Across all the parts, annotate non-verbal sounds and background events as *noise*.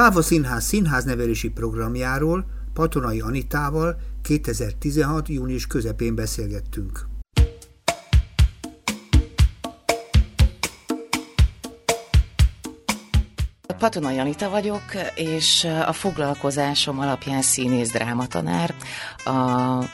Káva Színház színháznevelési programjáról Patonai Anitával 2016. június közepén beszélgettünk. Patona Janita vagyok, és a foglalkozásom alapján színész drámatanár a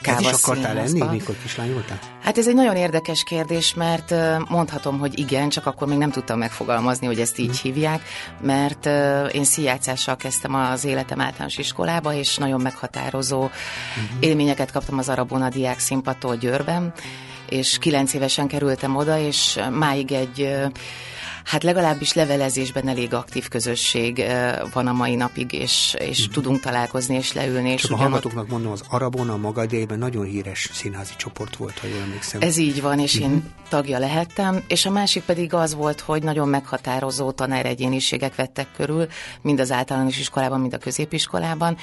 Káva Ez is akartál lenni, mikor kislány voltál? Hát ez egy nagyon érdekes kérdés, mert mondhatom, hogy igen, csak akkor még nem tudtam megfogalmazni, hogy ezt így hmm. hívják, mert én színjátszással kezdtem az életem általános iskolába, és nagyon meghatározó hmm. élményeket kaptam az Arabona Diák színpadtól Győrben, és kilenc évesen kerültem oda, és máig egy Hát legalábbis levelezésben elég aktív közösség van a mai napig, és, és uh-huh. tudunk találkozni és leülni. Csak és a hallgatóknak mondom, az Arabona a maga idejében nagyon híres színházi csoport volt, ha jól emlékszem. Ez így van, és uh-huh. én mhm. tagja lehettem, és a másik pedig az volt, hogy nagyon meghatározó tanár egyéniségek vettek körül, mind az általános iskolában, mind a középiskolában,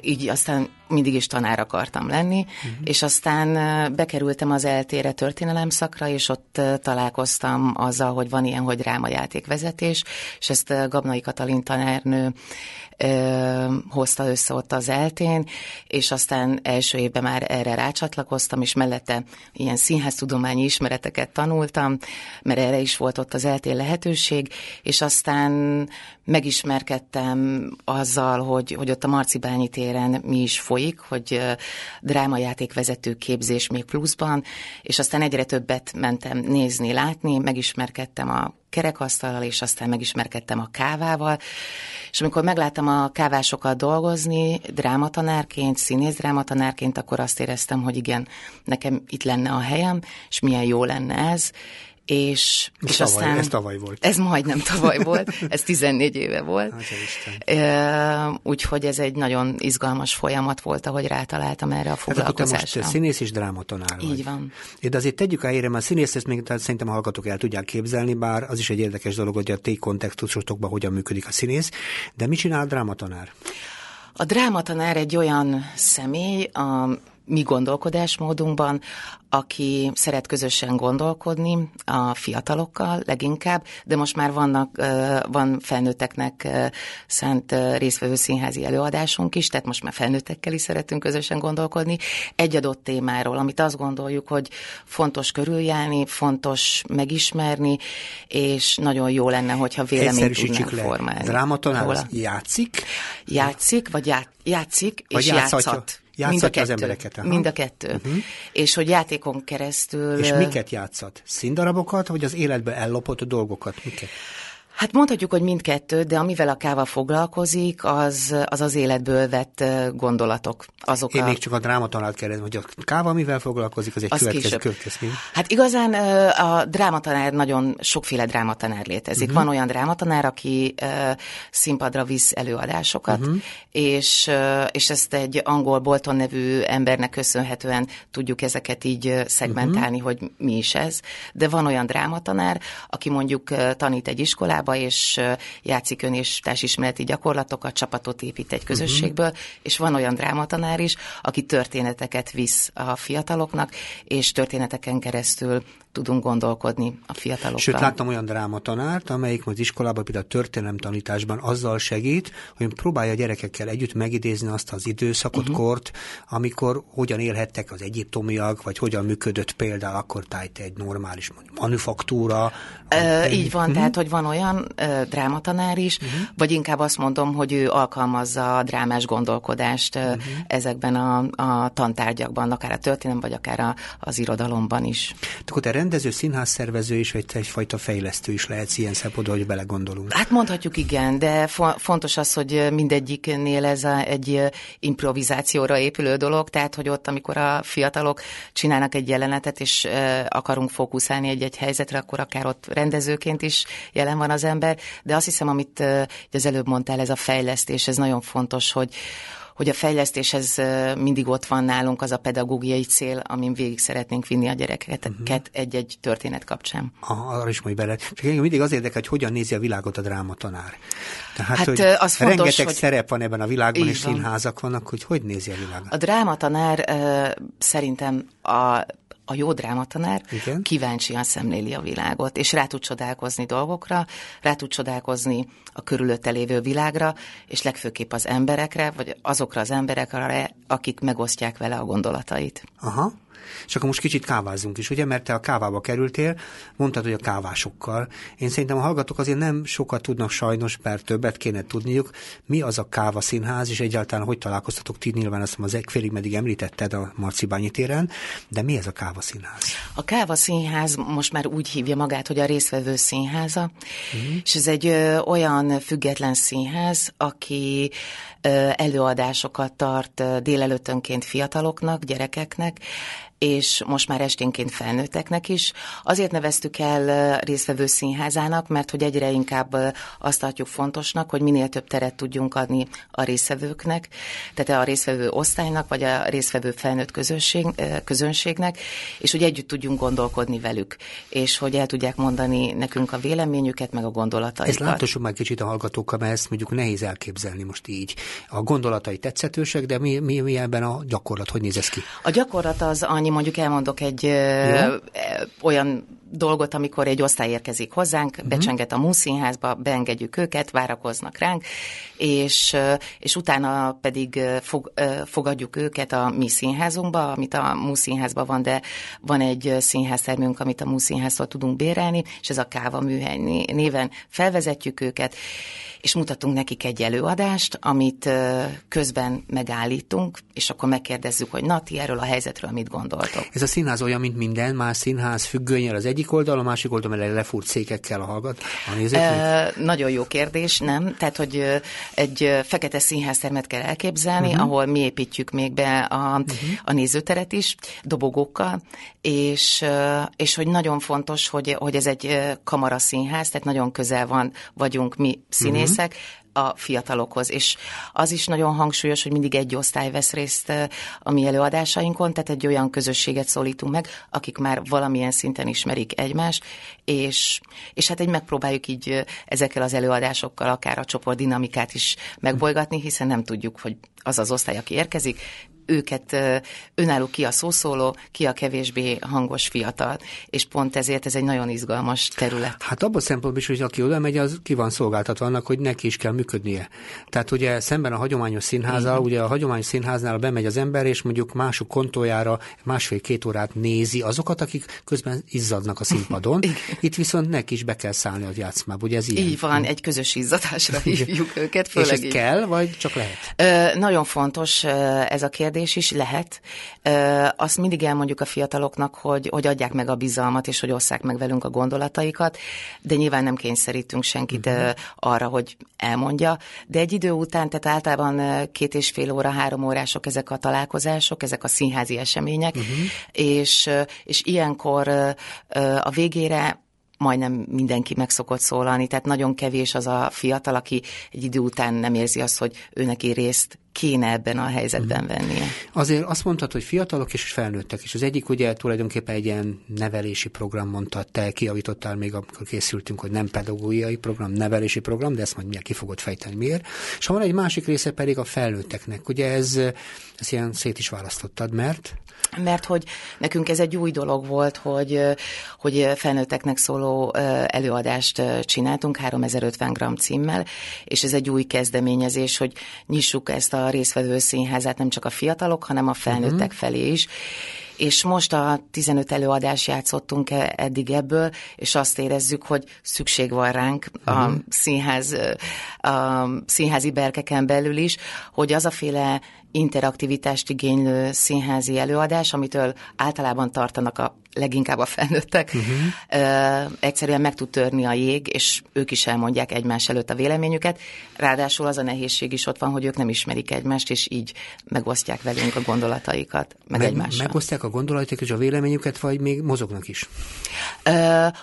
így aztán mindig is tanár akartam lenni, uh-huh. és aztán bekerültem az eltére történelem szakra, és ott találkoztam azzal, hogy van ilyen, hogy drámajátékvezetés, és ezt Gabnai Katalin tanárnő ö, hozta össze ott az eltén, és aztán első évben már erre rácsatlakoztam, és mellette ilyen színháztudományi ismereteket tanultam, mert erre is volt ott az eltén lehetőség, és aztán megismerkedtem azzal, hogy, hogy ott a Marcibányi téren mi is folyik, hogy drámajátékvezető képzés még pluszban, és aztán egyre többet mentem nézni, látni, megismerkedtem a kerekasztallal, és aztán megismerkedtem a kávával, és amikor megláttam a kávásokat dolgozni, drámatanárként, színész drámatanárként, akkor azt éreztem, hogy igen, nekem itt lenne a helyem, és milyen jó lenne ez, és, és, és tavaly, aztán... Ez tavaly volt. Ez majdnem tavaly volt, *laughs* ez 14 éve volt. Hát, úgyhogy ez egy nagyon izgalmas folyamat volt, ahogy rátaláltam erre a foglalkozásra. Hát te most színész és drámatanár Így vagy. van. De azért tegyük a helyre, mert a színész ezt még tehát szerintem a hallgatók el tudják képzelni, bár az is egy érdekes dolog, hogy a ti kontextusotokban hogyan működik a színész. De mit csinál a drámatanár? A drámatanár egy olyan személy, a mi gondolkodásmódunkban, aki szeret közösen gondolkodni a fiatalokkal leginkább, de most már vannak, van felnőtteknek szánt részvevő színházi előadásunk is, tehát most már felnőttekkel is szeretünk közösen gondolkodni egy adott témáról, amit azt gondoljuk, hogy fontos körüljárni, fontos megismerni, és nagyon jó lenne, hogyha véleményt tudnánk le. formálni. Drámatanár játszik? Játszik, vagy já, játszik, vagy és játszhat. Játszatja az embereket. Aha. Mind a kettő. Uh-huh. És hogy játékon keresztül... És miket játszat? Színdarabokat, vagy az életbe ellopott dolgokat? Miket? Hát mondhatjuk, hogy mindkettő, de amivel a káva foglalkozik, az az, az életből vett gondolatok. Azok Én a... még csak a drámatanárt kérdezem, hogy a káva mivel foglalkozik, az egy az következő következmény. Hát igazán a drámatanár, nagyon sokféle drámatanár létezik. Uh-huh. Van olyan drámatanár, aki színpadra visz előadásokat, uh-huh. és, és ezt egy angol Bolton nevű embernek köszönhetően tudjuk ezeket így szegmentálni, uh-huh. hogy mi is ez. De van olyan drámatanár, aki mondjuk tanít egy iskolában, iskolába, és játszik ön és társismereti gyakorlatokat, csapatot épít egy közösségből, uh-huh. és van olyan drámatanár is, aki történeteket visz a fiataloknak, és történeteken keresztül tudunk gondolkodni a fiatalokkal. Sőt, láttam olyan drámatanárt, amelyik az iskolában, például a történelem tanításban azzal segít, hogy próbálja a gyerekekkel együtt megidézni azt az időszakot, uh-huh. kort, amikor hogyan élhettek az egyiptomiak, vagy hogyan működött például akkor tájt egy normális manufaktúra. E, így van, uh-huh. tehát, hogy van olyan e, drámatanár is, uh-huh. vagy inkább azt mondom, hogy ő alkalmazza a drámás gondolkodást uh-huh. ezekben a, a tantárgyakban, akár a történelem, vagy akár a, az irodalomban is. Akkor te rendező, színházszervező is, vagy egyfajta fejlesztő is lehetsz ilyen szempontból, hogy belegondolunk. Hát mondhatjuk igen, de fontos az, hogy mindegyiknél ez a, egy improvizációra épülő dolog, tehát hogy ott, amikor a fiatalok csinálnak egy jelenetet, és akarunk fókuszálni egy-egy helyzetre, akkor akár ott rendezőként is jelen van az ember, de azt hiszem, amit az előbb mondtál, ez a fejlesztés, ez nagyon fontos, hogy hogy a fejlesztéshez mindig ott van nálunk az a pedagógiai cél, amin végig szeretnénk vinni a gyerekeket uh-huh. egy-egy történet kapcsán. Aha, arra is majd bele. Csak mindig az érdekel, hogy hogyan nézi a világot a drámatanár. Tehát, hát, hogy az fontos, rengeteg hogy... szerep van ebben a világban, és színházak vannak, hogy hogy nézi a világot? A drámatanár szerintem a a jó drámatanár Igen. kíváncsian szemléli a világot, és rá tud csodálkozni dolgokra, rá tud csodálkozni a körülötte lévő világra, és legfőképp az emberekre, vagy azokra az emberekre, akik megosztják vele a gondolatait. Aha. És akkor most kicsit kávázunk is, ugye, mert te a kávába kerültél, mondtad, hogy a kávásokkal. Én szerintem a hallgatók azért nem sokat tudnak sajnos, mert többet kéne tudniuk. Mi az a káva színház, és egyáltalán hogy találkoztatok ti? Nyilván azt az félig meddig említetted a Marcibányi téren, de mi ez a káva színház? A káva színház most már úgy hívja magát, hogy a részvevő színháza, uh-huh. és ez egy ö, olyan független színház, aki előadásokat tart délelőttönként fiataloknak, gyerekeknek, és most már esténként felnőtteknek is. Azért neveztük el részvevő színházának, mert hogy egyre inkább azt tartjuk fontosnak, hogy minél több teret tudjunk adni a részvevőknek, tehát a részvevő osztálynak, vagy a részvevő felnőtt közönség, közönségnek, és hogy együtt tudjunk gondolkodni velük, és hogy el tudják mondani nekünk a véleményüket, meg a gondolataikat. Ezt látossuk már kicsit a hallgatókkal, mert ezt mondjuk nehéz elképzelni most így. A gondolatai tetszetősek, de mi, mi, mi ebben a gyakorlat, hogy néz ez ki? A gyakorlat az annyi mondjuk elmondok egy ja. olyan dolgot, amikor egy osztály érkezik hozzánk, uh-huh. becsenget a Múszínházba, beengedjük őket, várakoznak ránk, és, és utána pedig fog, fogadjuk őket a mi színházunkba, amit a Múszínházban van, de van egy színháztermünk, amit a Múszínháztól tudunk bérelni, és ez a Káva műhely néven felvezetjük őket, és mutatunk nekik egy előadást, amit közben megállítunk, és akkor megkérdezzük, hogy na, ti erről a helyzetről mit gondoltok. Ez a színház olyan, mint minden más színház, függönyel az egyik oldal, a másik oldal mert lefúrt székekkel a hallgat, a nézők? E, nagyon jó kérdés, nem? Tehát, hogy egy fekete színháztermet kell elképzelni, uh-huh. ahol mi építjük még be a, uh-huh. a nézőteret is, dobogókkal, és, és hogy nagyon fontos, hogy, hogy ez egy kamara színház, tehát nagyon közel van, vagyunk mi színész, színészek a fiatalokhoz, és az is nagyon hangsúlyos, hogy mindig egy osztály vesz részt a mi előadásainkon, tehát egy olyan közösséget szólítunk meg, akik már valamilyen szinten ismerik egymást, és, és hát egy megpróbáljuk így ezekkel az előadásokkal akár a csoport dinamikát is megbolygatni, hiszen nem tudjuk, hogy az az osztály, aki érkezik, őket önálló ki a szószóló, ki a kevésbé hangos fiatal, és pont ezért ez egy nagyon izgalmas terület. Hát abban a szempontból is, hogy aki oda megy, az ki van szolgáltatva annak, hogy neki is kell működnie. Tehát ugye szemben a hagyományos színházzal, ugye a hagyományos színháznál bemegy az ember, és mondjuk mások kontójára másfél-két órát nézi azokat, akik közben izzadnak a színpadon. *laughs* Itt viszont neki is be kell szállni a játszmába, ugye ez ilyen? Így van, egy közös izzadásra hívjuk őket. És ez így. kell, vagy csak lehet? Ö, nagyon fontos ez a kérdés is lehet. Azt mindig elmondjuk a fiataloknak, hogy, hogy adják meg a bizalmat, és hogy osszák meg velünk a gondolataikat, de nyilván nem kényszerítünk senkit uh-huh. arra, hogy elmondja. De egy idő után, tehát általában két és fél óra, három órások ezek a találkozások, ezek a színházi események, uh-huh. és, és ilyenkor a végére majdnem mindenki meg szokott szólalni, tehát nagyon kevés az a fiatal, aki egy idő után nem érzi azt, hogy ő részt kéne ebben a helyzetben mhm. vennie. Azért azt mondtad, hogy fiatalok és felnőttek, és az egyik ugye tulajdonképpen egy ilyen nevelési program, mondta, te kiavítottál még, amikor készültünk, hogy nem pedagógiai program, nevelési program, de ezt majd miért ki fogod fejteni miért. És van egy másik része pedig a felnőtteknek. Ugye ez, ez ilyen szét is választottad, mert? Mert hogy nekünk ez egy új dolog volt, hogy, hogy felnőtteknek szóló előadást csináltunk 3050 gram címmel, és ez egy új kezdeményezés, hogy nyissuk ezt a a részvevő színházát nem csak a fiatalok, hanem a felnőttek uh-huh. felé is. És most a 15 előadás játszottunk e, eddig ebből, és azt érezzük, hogy szükség van ránk a, mhm. színház, a színházi berkeken belül is, hogy az a féle interaktivitást igénylő színházi előadás, amitől általában tartanak a leginkább a felnőttek, uh-huh. egyszerűen meg tud törni a jég, és ők is elmondják egymás előtt a véleményüket. Ráadásul az a nehézség is ott van, hogy ők nem ismerik egymást, és így megosztják velünk a gondolataikat, meg, meg egymással. Megosztják a gondolataikat és a véleményüket, vagy még mozognak is?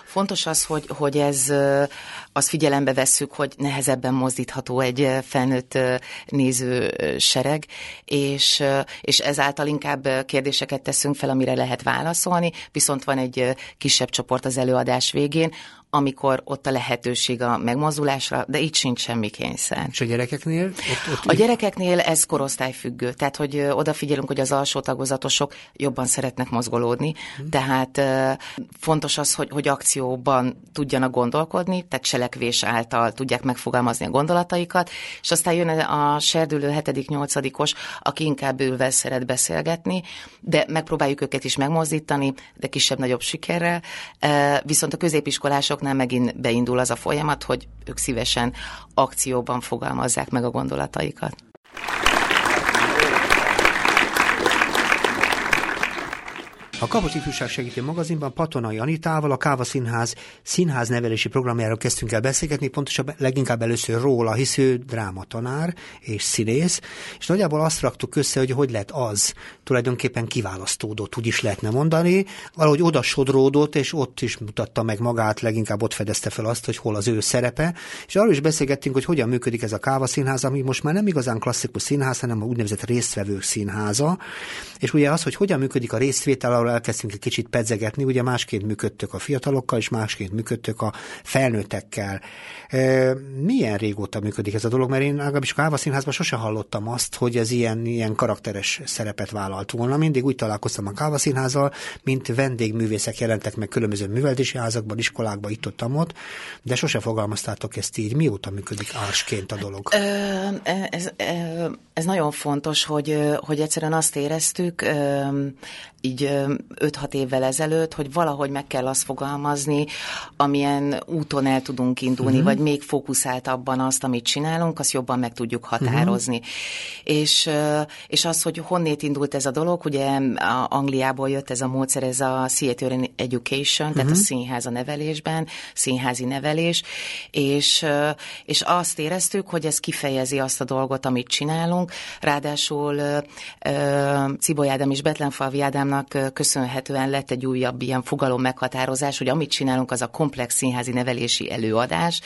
Fontos az, hogy, hogy ez azt figyelembe vesszük, hogy nehezebben mozdítható egy felnőtt néző sereg, és, és ezáltal inkább kérdéseket teszünk fel, amire lehet válaszolni, viszont van egy kisebb csoport az előadás végén, amikor ott a lehetőség a megmozdulásra, de itt sincs semmi kényszer. És a gyerekeknél? Ott, ott a gyerekeknél ez korosztályfüggő, tehát hogy odafigyelünk, hogy az alsó tagozatosok jobban szeretnek mozgolódni, hmm. tehát fontos az, hogy, hogy akcióban tudjanak gondolkodni, tehát cselekvés által tudják megfogalmazni a gondolataikat, és aztán jön a serdülő hetedik, nyolcadikos, aki inkább ülve szeret beszélgetni, de megpróbáljuk őket is megmozdítani, de kisebb-nagyobb sikerrel, viszont a középiskolásoknál megint beindul az a folyamat, hogy ők szívesen akcióban fogalmazzák meg a gondolataikat. A Kapocs Ifjúság Segítő magazinban Patonai Anitával, a Káva Színház színház nevelési programjáról kezdtünk el beszélgetni, pontosabban leginkább először róla, hisz ő drámatanár és színész, és nagyjából azt raktuk össze, hogy hogy lett az. Tulajdonképpen kiválasztódott, úgy is lehetne mondani, valahogy oda sodródott, és ott is mutatta meg magát, leginkább ott fedezte fel azt, hogy hol az ő szerepe, és arról is beszélgettünk, hogy hogyan működik ez a Káva Színház, ami most már nem igazán klasszikus színház, hanem a úgynevezett résztvevők színháza, és ugye az, hogy hogyan működik a részvétel, arról elkezdtünk egy kicsit pedzegetni, ugye másként működtök a fiatalokkal, és másként működtök a felnőttekkel. Milyen régóta működik ez a dolog? Mert én legalábbis a Káva Színházban sose hallottam azt, hogy ez ilyen, ilyen karakteres szerepet vállalt volna. Mindig úgy találkoztam a Káva Színházzal, mint vendégművészek jelentek meg különböző művelési házakban, iskolákban, itt ott, ott de sose fogalmaztátok ezt így. Mióta működik ársként a dolog? Ö, ez, ez nagyon fontos, hogy, hogy egyszerűen azt éreztük, így 5-6 évvel ezelőtt, hogy valahogy meg kell azt fogalmazni, amilyen úton el tudunk indulni, uh-huh. vagy még fókuszáltabban azt, amit csinálunk, azt jobban meg tudjuk határozni. Uh-huh. És, és az, hogy honnét indult ez a dolog, ugye Angliából jött ez a módszer, ez a Theater Education, uh-huh. tehát a színház a nevelésben, színházi nevelés, és, és azt éreztük, hogy ez kifejezi azt a dolgot, amit csinálunk. Ráadásul Ciboly Ádám és Betlenfalvi Ádám annak köszönhetően lett egy újabb ilyen fogalom meghatározás, hogy amit csinálunk, az a komplex színházi nevelési előadás.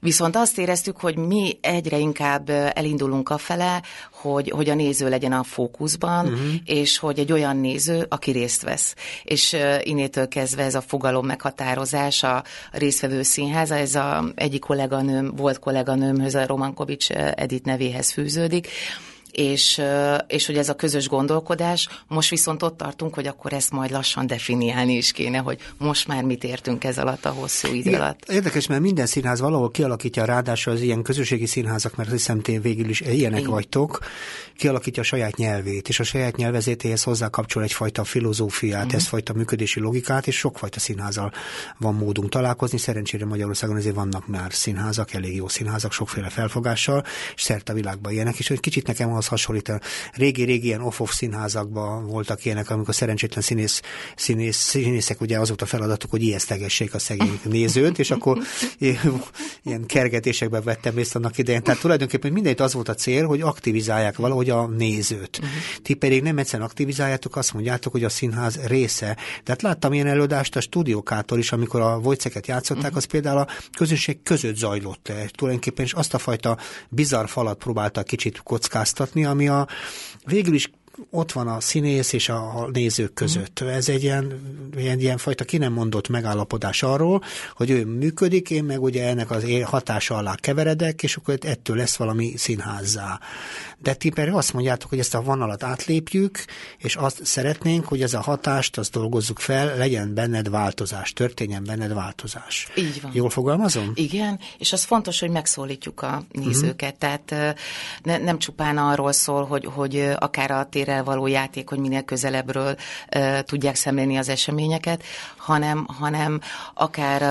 Viszont azt éreztük, hogy mi egyre inkább elindulunk a fele, hogy, hogy a néző legyen a fókuszban, uh-huh. és hogy egy olyan néző, aki részt vesz. És innétől kezdve ez a fogalom meghatározás, a résztvevő színháza, ez a egyik kolléganőm, volt kolléganőmhöz, a Romankovics Edit nevéhez fűződik, és, és hogy ez a közös gondolkodás, most viszont ott tartunk, hogy akkor ezt majd lassan definiálni is kéne, hogy most már mit értünk ez alatt a hosszú idő alatt. Érdekes, mert minden színház valahol kialakítja, ráadásul az ilyen közösségi színházak, mert hiszem ti végül is ilyenek Igen. vagytok, kialakítja a saját nyelvét, és a saját nyelvezetéhez hozzá kapcsol egyfajta filozófiát, uh-huh. fajta működési logikát, és sokfajta színházal van módunk találkozni. Szerencsére Magyarországon azért vannak már színházak, elég jó színházak, sokféle felfogással, és szerte a világban ilyenek, és egy kicsit nekem az hasonlít. A régi-régi ilyen off-off színházakban voltak ilyenek, amikor szerencsétlen színész, színész, színészek ugye az volt a feladatuk, hogy ijesztegessék a szegény *laughs* nézőt, és akkor ilyen kergetésekben vettem részt annak idején. Tehát tulajdonképpen mindent az volt a cél, hogy aktivizálják valahogy a nézőt. Uh-huh. Ti pedig nem egyszerűen aktivizáljátok, azt mondjátok, hogy a színház része. Tehát láttam ilyen előadást a stúdiókától is, amikor a vojceket játszották, uh-huh. az például a közönség között zajlott le. Tulajdonképpen is azt a fajta bizarr falat próbálta kicsit kockáztatni, ami a végül is ott van a színész és a nézők között. Mm. Ez egy ilyen, ilyen, ilyen fajta ki nem mondott megállapodás arról, hogy ő működik, én meg ugye ennek az hatása alá keveredek, és akkor ettől lesz valami színházzá. De ti pedig azt mondjátok, hogy ezt a vonalat átlépjük, és azt szeretnénk, hogy ez a hatást, azt dolgozzuk fel, legyen benned változás, történjen benned változás. Így van. Jól fogalmazom? Igen, és az fontos, hogy megszólítjuk a nézőket. Mm. Tehát ne, nem csupán arról szól, hogy, hogy akár a térrel való játék, hogy minél közelebbről tudják szemlélni az eseményeket, hanem, hanem akár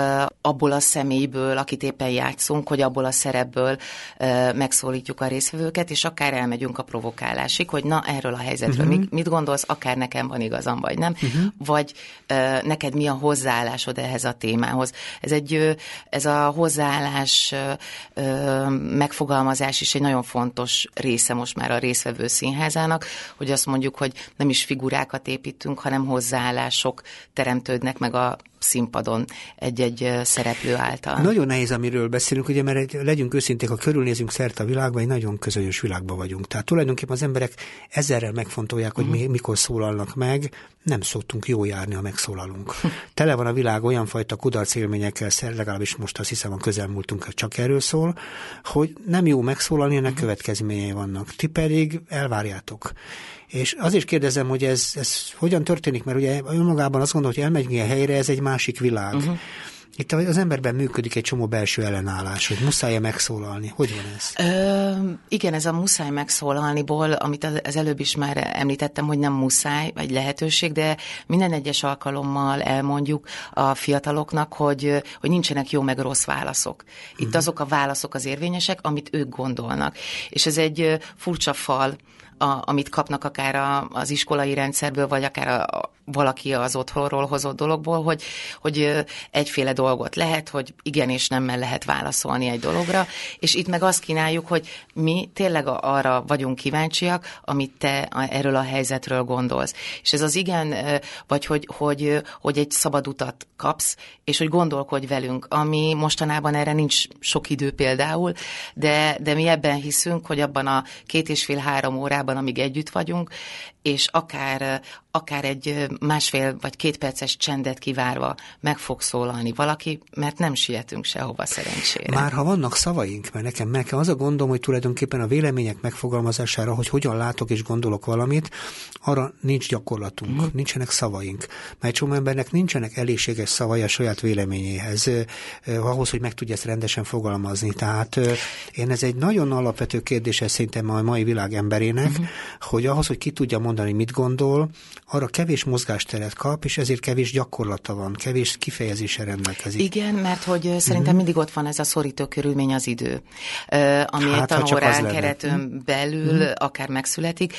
abból a személyből, akit éppen játszunk, hogy abból a szerepből megszólítjuk a részvevőket, és akár elmegyünk a provokálásig, hogy na erről a helyzetről uh-huh. mit, mit gondolsz, akár nekem van igazam, vagy nem, uh-huh. vagy neked mi a hozzáállásod ehhez a témához. Ez egy, ez a hozzáállás megfogalmazás is egy nagyon fontos része most már a részvevő színházának, hogy azt mondjuk, hogy nem is figurákat építünk, hanem hozzáállások teremtődnek meg a színpadon egy-egy szereplő által. Nagyon nehéz, amiről beszélünk, ugye, mert legyünk őszinték, ha körülnézünk szerte a világban, egy nagyon közös világban vagyunk. Tehát tulajdonképpen az emberek ezerrel megfontolják, hogy mi, mikor szólalnak meg, nem szoktunk jó járni, ha megszólalunk. *laughs* Tele van a világ olyan fajta kudarc élményekkel, legalábbis most azt hiszem a közelmúltunk csak erről szól, hogy nem jó megszólalni, ennek következményei vannak. Ti pedig elvárjátok. És azért kérdezem, hogy ez, ez hogyan történik, mert ugye önmagában azt gondolom, hogy elmegy ilyen helyre, ez egy másik világ. Uh-huh. Itt az emberben működik egy csomó belső ellenállás, hogy muszáj-e megszólalni. Hogy van ez? Ö, igen, ez a muszáj megszólalniból, amit az előbb is már említettem, hogy nem muszáj, vagy lehetőség, de minden egyes alkalommal elmondjuk a fiataloknak, hogy, hogy nincsenek jó meg rossz válaszok. Itt uh-huh. azok a válaszok az érvényesek, amit ők gondolnak. És ez egy furcsa fal, a, amit kapnak akár a, az iskolai rendszerből, vagy akár a, valaki az otthonról hozott dologból, hogy, hogy egyféle dolgot lehet, hogy igen és nemmel lehet válaszolni egy dologra, és itt meg azt kínáljuk, hogy mi tényleg arra vagyunk kíváncsiak, amit te erről a helyzetről gondolsz. És ez az igen, vagy hogy, hogy, hogy egy szabad utat kapsz, és hogy gondolkodj velünk, ami mostanában erre nincs sok idő például, de, de mi ebben hiszünk, hogy abban a két és fél-három órában, amíg együtt vagyunk, és akár, akár egy másfél vagy két perces csendet kivárva meg fog szólalni valaki, mert nem sietünk sehova szerencsére. Már ha vannak szavaink, mert nekem, nekem az a gondom, hogy tulajdonképpen a vélemények megfogalmazására, hogy hogyan látok és gondolok valamit, arra nincs gyakorlatunk, mm. nincsenek szavaink. Mert csomó embernek nincsenek elégséges szavai a saját véleményéhez, ahhoz, hogy meg tudja ezt rendesen fogalmazni. Tehát eh, én ez egy nagyon alapvető kérdés szerintem a mai világ emberének, mm. hogy ahhoz, hogy ki tudja mondani, mondani, mit gondol, arra kevés mozgásteret kap, és ezért kevés gyakorlata van, kevés kifejezése rendelkezik. Igen, mert hogy szerintem mm-hmm. mindig ott van ez a szorító körülmény az idő, ami hát, egy tanórán keretön mm. belül mm-hmm. akár megszületik.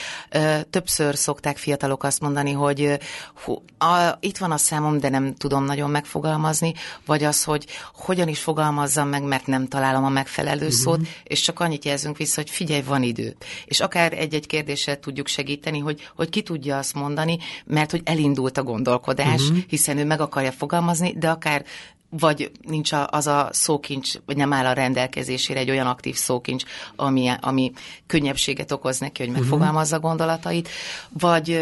Többször szokták fiatalok azt mondani, hogy hú, a, itt van a számom, de nem tudom nagyon megfogalmazni, vagy az, hogy hogyan is fogalmazzam meg, mert nem találom a megfelelő mm-hmm. szót, és csak annyit jelzünk vissza, hogy figyelj, van idő. És akár egy-egy kérdésre tudjuk segíteni, hogy hogy ki tudja azt mondani, mert hogy elindult a gondolkodás, uh-huh. hiszen ő meg akarja fogalmazni, de akár vagy nincs az a szókincs, vagy nem áll a rendelkezésére egy olyan aktív szókincs, ami, ami könnyebbséget okoz neki, hogy megfogalmazza gondolatait, vagy,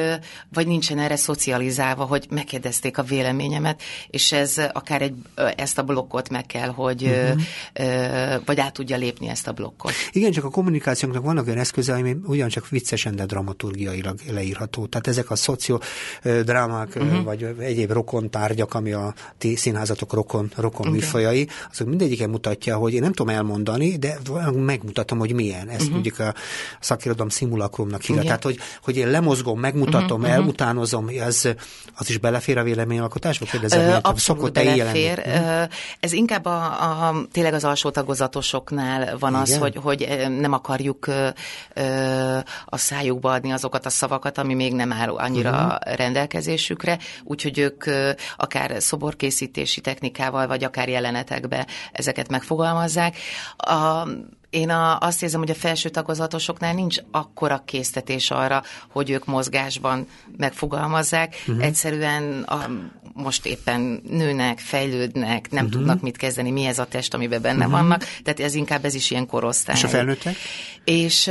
vagy nincsen erre szocializálva, hogy megkérdezték a véleményemet, és ez akár egy, ezt a blokkot meg kell, hogy uh-huh. vagy át tudja lépni ezt a blokkot. Igen, csak a kommunikációnknak vannak olyan eszköze, ami ugyancsak viccesen, de dramaturgiailag leírható. Tehát ezek a szociodrámák, uh-huh. vagy egyéb rokontárgyak, ami a színházatok rokon rokon, rokon okay. műfajai, azok mindegyiken mutatja, hogy én nem tudom elmondani, de megmutatom, hogy milyen. Ezt uh-huh. mondjuk a szakirodalom szimulakrumnak hívja. Tehát, hogy, hogy én lemozgom, megmutatom, uh-huh. elutánozom, ez, az is belefér a véleményalkotásba? Kérdezem, uh, abszolút belefér. Uh, ez inkább a, a, tényleg az alsó tagozatosoknál van Igen? az, hogy, hogy nem akarjuk uh, a szájukba adni azokat a szavakat, ami még nem áll annyira uh-huh. rendelkezésükre, úgyhogy ők uh, akár szoborkészítési technikával, technikával, vagy akár jelenetekbe ezeket megfogalmazzák. A, én a, azt érzem, hogy a felső tagozatosoknál nincs akkora késztetés arra, hogy ők mozgásban megfogalmazzák. Uh-huh. Egyszerűen a, most éppen nőnek, fejlődnek, nem uh-huh. tudnak mit kezdeni, mi ez a test, amiben benne uh-huh. vannak. Tehát ez inkább ez is ilyen korosztály. És a felnőttek? És,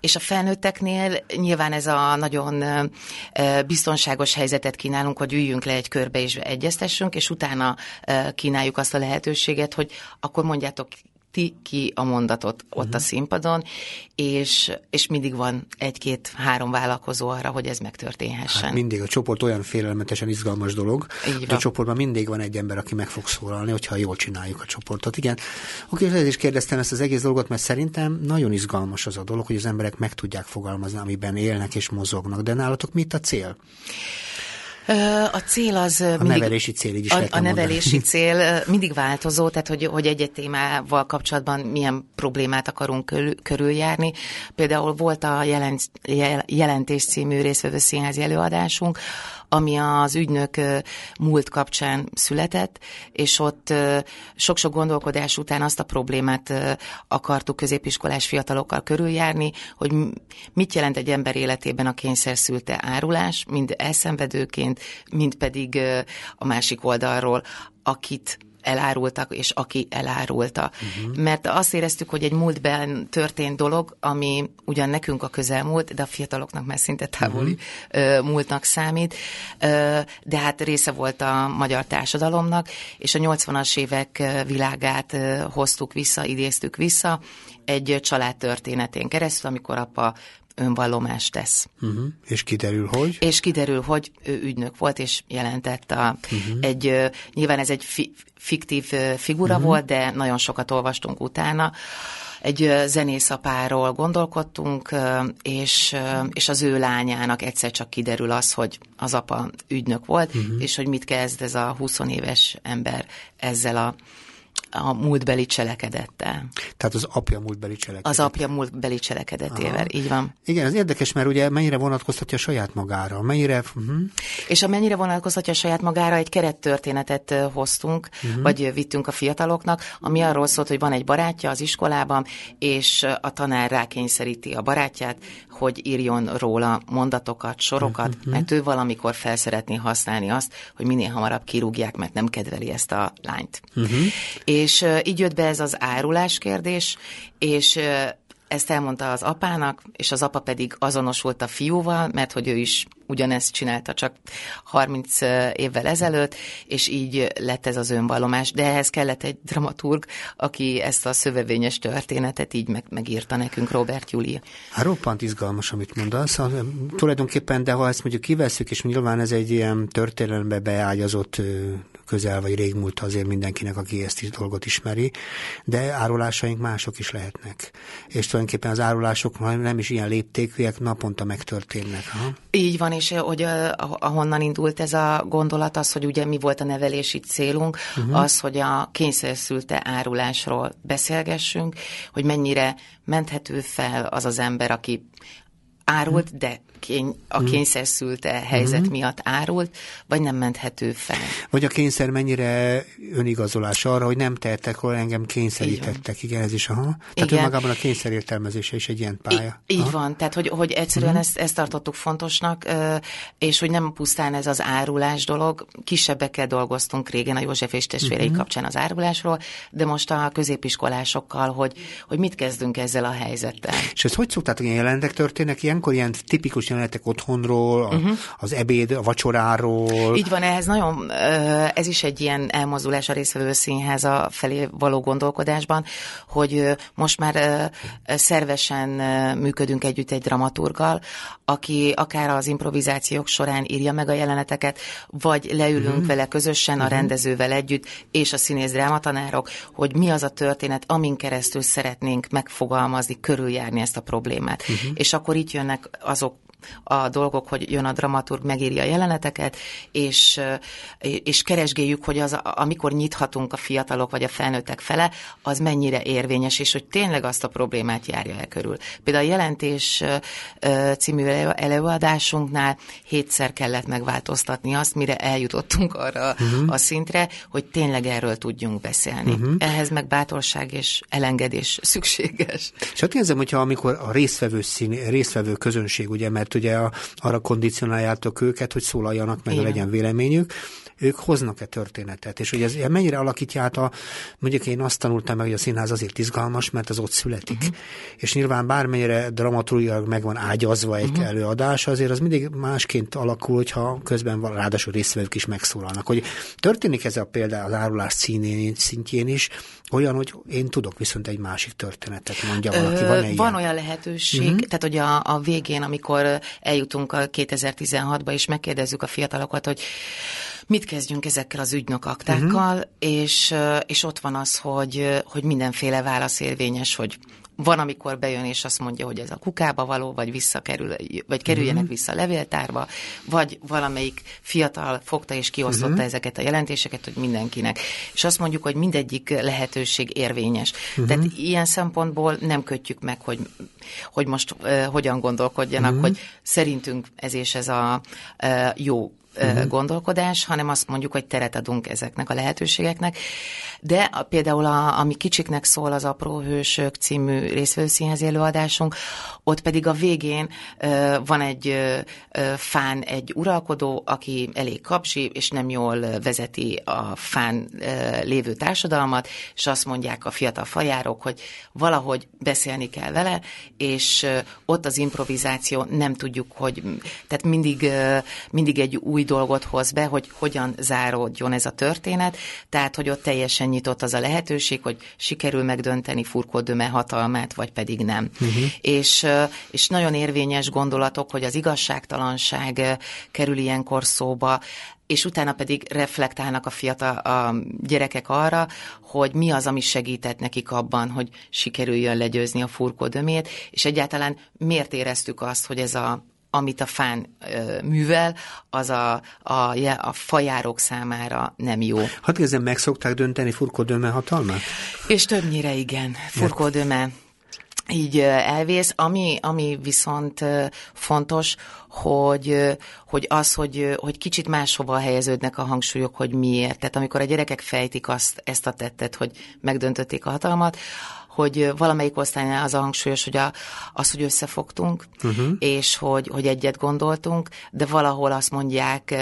és a felnőtteknél nyilván ez a nagyon biztonságos helyzetet kínálunk, hogy üljünk le egy körbe és egyeztessünk, és utána kínáljuk azt a lehetőséget, hogy akkor mondjátok ti ki a mondatot ott uh-huh. a színpadon, és, és mindig van egy-két-három vállalkozó arra, hogy ez megtörténhessen. Hát mindig a csoport olyan félelmetesen izgalmas dolog, hogy a csoportban mindig van egy ember, aki meg fog szólalni, hogyha jól csináljuk a csoportot. Igen, oké, ezért is kérdeztem ezt az egész dolgot, mert szerintem nagyon izgalmas az a dolog, hogy az emberek meg tudják fogalmazni, amiben élnek és mozognak. De nálatok mit a cél? A cél az... A mindig, nevelési cél, így is A, a nevelési mondani. *laughs* cél mindig változó, tehát hogy, hogy egy-egy témával kapcsolatban milyen problémát akarunk körül, körüljárni. Például volt a jelent, jelentés című részvevő színházi előadásunk, ami az ügynök múlt kapcsán született, és ott sok-sok gondolkodás után azt a problémát akartuk középiskolás fiatalokkal körüljárni, hogy mit jelent egy ember életében a kényszer szülte árulás, mind elszenvedőként, mind pedig a másik oldalról, akit elárultak, és aki elárulta. Uh-huh. Mert azt éreztük, hogy egy múltben történt dolog, ami ugyan nekünk a közelmúlt, de a fiataloknak már szinte távoli uh-huh. múltnak számít, de hát része volt a magyar társadalomnak, és a 80-as évek világát hoztuk vissza, idéztük vissza, egy család történetén keresztül, amikor apa önvallomást tesz. Uh-huh. És kiderül, hogy? És kiderül, hogy ő ügynök volt, és jelentett a, uh-huh. egy, nyilván ez egy fi, fiktív figura uh-huh. volt, de nagyon sokat olvastunk utána. Egy zenészapáról gondolkodtunk, és, és az ő lányának egyszer csak kiderül az, hogy az apa ügynök volt, uh-huh. és hogy mit kezd ez a 20 éves ember ezzel a a múltbeli cselekedettel. Tehát az apja múltbeli cselekedet. Az apja múltbeli cselekedetével, Aha. így van. Igen, ez érdekes, mert ugye mennyire vonatkoztatja saját magára, mennyire... Uh-huh. És a mennyire vonatkoztatja saját magára, egy kerettörténetet hoztunk, uh-huh. vagy vittünk a fiataloknak, ami arról szólt, hogy van egy barátja az iskolában, és a tanár rákényszeríti a barátját, hogy írjon róla mondatokat, sorokat, uh-huh. mert ő valamikor fel szeretné használni azt, hogy minél hamarabb kirúgják, mert nem kedveli ezt a lányt. Uh-huh. És így jött be ez az árulás kérdés, és ezt elmondta az apának, és az apa pedig azonosult a fiúval, mert hogy ő is ugyanezt csinálta csak 30 évvel ezelőtt, és így lett ez az önvallomás. De ehhez kellett egy dramaturg, aki ezt a szövevényes történetet így meg, megírta nekünk, Robert Júlia. Hát roppant izgalmas, amit mondasz. Hát, tulajdonképpen, de ha ezt mondjuk kiveszünk, és nyilván ez egy ilyen történelembe beágyazott közel vagy régmúlt azért mindenkinek, aki ezt is dolgot ismeri, de árulásaink mások is lehetnek. És tulajdonképpen az árulások nem is ilyen léptékűek, naponta megtörténnek. Ha? Így van, és hogy ahonnan indult ez a gondolat, az, hogy ugye mi volt a nevelési célunk, uh-huh. az, hogy a kényszerszülte árulásról beszélgessünk, hogy mennyire menthető fel az az ember, aki árult, de kény, a hmm. kényszer szülte helyzet mm. miatt árult, vagy nem menthető fel. Vagy a kényszer mennyire önigazolás arra, hogy nem tehettek, hogy engem kényszerítettek. Igen, ez is, aha. Tehát Igen. önmagában a kényszer értelmezése is egy ilyen pálya. Így, így van, tehát hogy, hogy egyszerűen mm. ezt, ezt tartottuk fontosnak, és hogy nem pusztán ez az árulás dolog, kisebbekkel dolgoztunk régen a József és testvérei mm-hmm. kapcsán az árulásról, de most a középiskolásokkal, hogy, hogy mit kezdünk ezzel a helyzettel. És ez hogy szoktátok ilyen jelentek történnek? Ilyenkor ilyen tipikus jelenetek otthonról, uh-huh. az ebéd, a vacsoráról. Így van, ehhez nagyon, ez is egy ilyen elmozdulás a részvevő színháza felé való gondolkodásban, hogy most már szervesen működünk együtt egy dramaturgal, aki akár az improvizációk során írja meg a jeleneteket, vagy leülünk uh-huh. vele közösen, a uh-huh. rendezővel együtt, és a színész drámatanárok, hogy mi az a történet, amin keresztül szeretnénk megfogalmazni, körüljárni ezt a problémát. Uh-huh. És akkor itt jönnek azok a dolgok, hogy jön a dramaturg, megírja a jeleneteket, és, és keresgéljük, hogy az, amikor nyithatunk a fiatalok vagy a felnőttek fele, az mennyire érvényes, és hogy tényleg azt a problémát járja el körül. Például a jelentés című előadásunknál hétszer kellett megváltoztatni azt, mire eljutottunk arra uh-huh. a szintre, hogy tényleg erről tudjunk beszélni. Uh-huh. Ehhez meg bátorság és elengedés szükséges. És hát érzem, hogyha amikor a résztvevő, szín, résztvevő közönség, ugye, mert ugye a, arra kondicionáljátok őket, hogy szólaljanak meg, Igen. legyen véleményük, ők hoznak-e történetet, és hogy ez mennyire alakítja át a, mondjuk én azt tanultam meg, hogy a színház azért izgalmas, mert az ott születik. Uh-huh. És nyilván bármennyire dramaturgilag meg van ágyazva egy uh-huh. előadás, azért az mindig másként alakul, hogyha közben van, ráadásul résztvevők is megszólalnak. Hogy történik ez a példa az árulás színén, szintjén is, olyan, hogy én tudok viszont egy másik történetet, mondja valaki. Van, ilyen? van olyan lehetőség, uh-huh. tehát hogy a, a végén, amikor eljutunk a 2016-ba, és megkérdezzük a fiatalokat, hogy mit kezdjünk ezekkel az ügynökaktákkal, uh-huh. és, és ott van az, hogy, hogy mindenféle válasz érvényes, hogy van, amikor bejön és azt mondja, hogy ez a kukába való, vagy visszakerül, vagy kerüljenek uh-huh. vissza a levéltárba, vagy valamelyik fiatal fogta és kiosztotta uh-huh. ezeket a jelentéseket, hogy mindenkinek. És azt mondjuk, hogy mindegyik lehetőség érvényes. Uh-huh. Tehát ilyen szempontból nem kötjük meg, hogy, hogy most uh, hogyan gondolkodjanak, uh-huh. hogy szerintünk ez és ez a uh, jó uh-huh. gondolkodás, hanem azt mondjuk, hogy teret adunk ezeknek a lehetőségeknek. De a, például, a, ami kicsiknek szól az Apró Hősök című részvevőszínházi előadásunk, ott pedig a végén uh, van egy uh, fán egy uralkodó, aki elég kapzsi, és nem jól vezeti a fán uh, lévő társadalmat, és azt mondják a fiatal fajárok, hogy valahogy beszélni kell vele, és uh, ott az improvizáció nem tudjuk, hogy tehát mindig, uh, mindig egy új dolgot hoz be, hogy hogyan záródjon ez a történet, tehát hogy ott teljesen nyitott az a lehetőség, hogy sikerül megdönteni Furkó Döme hatalmát, vagy pedig nem. Uh-huh. És, és nagyon érvényes gondolatok, hogy az igazságtalanság kerül ilyenkor szóba, és utána pedig reflektálnak a fiatal a gyerekek arra, hogy mi az, ami segített nekik abban, hogy sikerüljön legyőzni a furkódömét, és egyáltalán miért éreztük azt, hogy ez a amit a fán ö, művel, az a, a, a fajárok számára nem jó. Hát ezen meg szokták dönteni furkodöme hatalmát? És többnyire igen, furkodöme így elvész. Ami, ami viszont fontos, hogy, hogy az, hogy, hogy kicsit máshova helyeződnek a hangsúlyok, hogy miért. Tehát amikor a gyerekek fejtik azt, ezt a tettet, hogy megdöntötték a hatalmat, hogy valamelyik osztálynál az a hangsúlyos, hogy a, az, hogy összefogtunk, uh-huh. és hogy, hogy egyet gondoltunk, de valahol azt mondják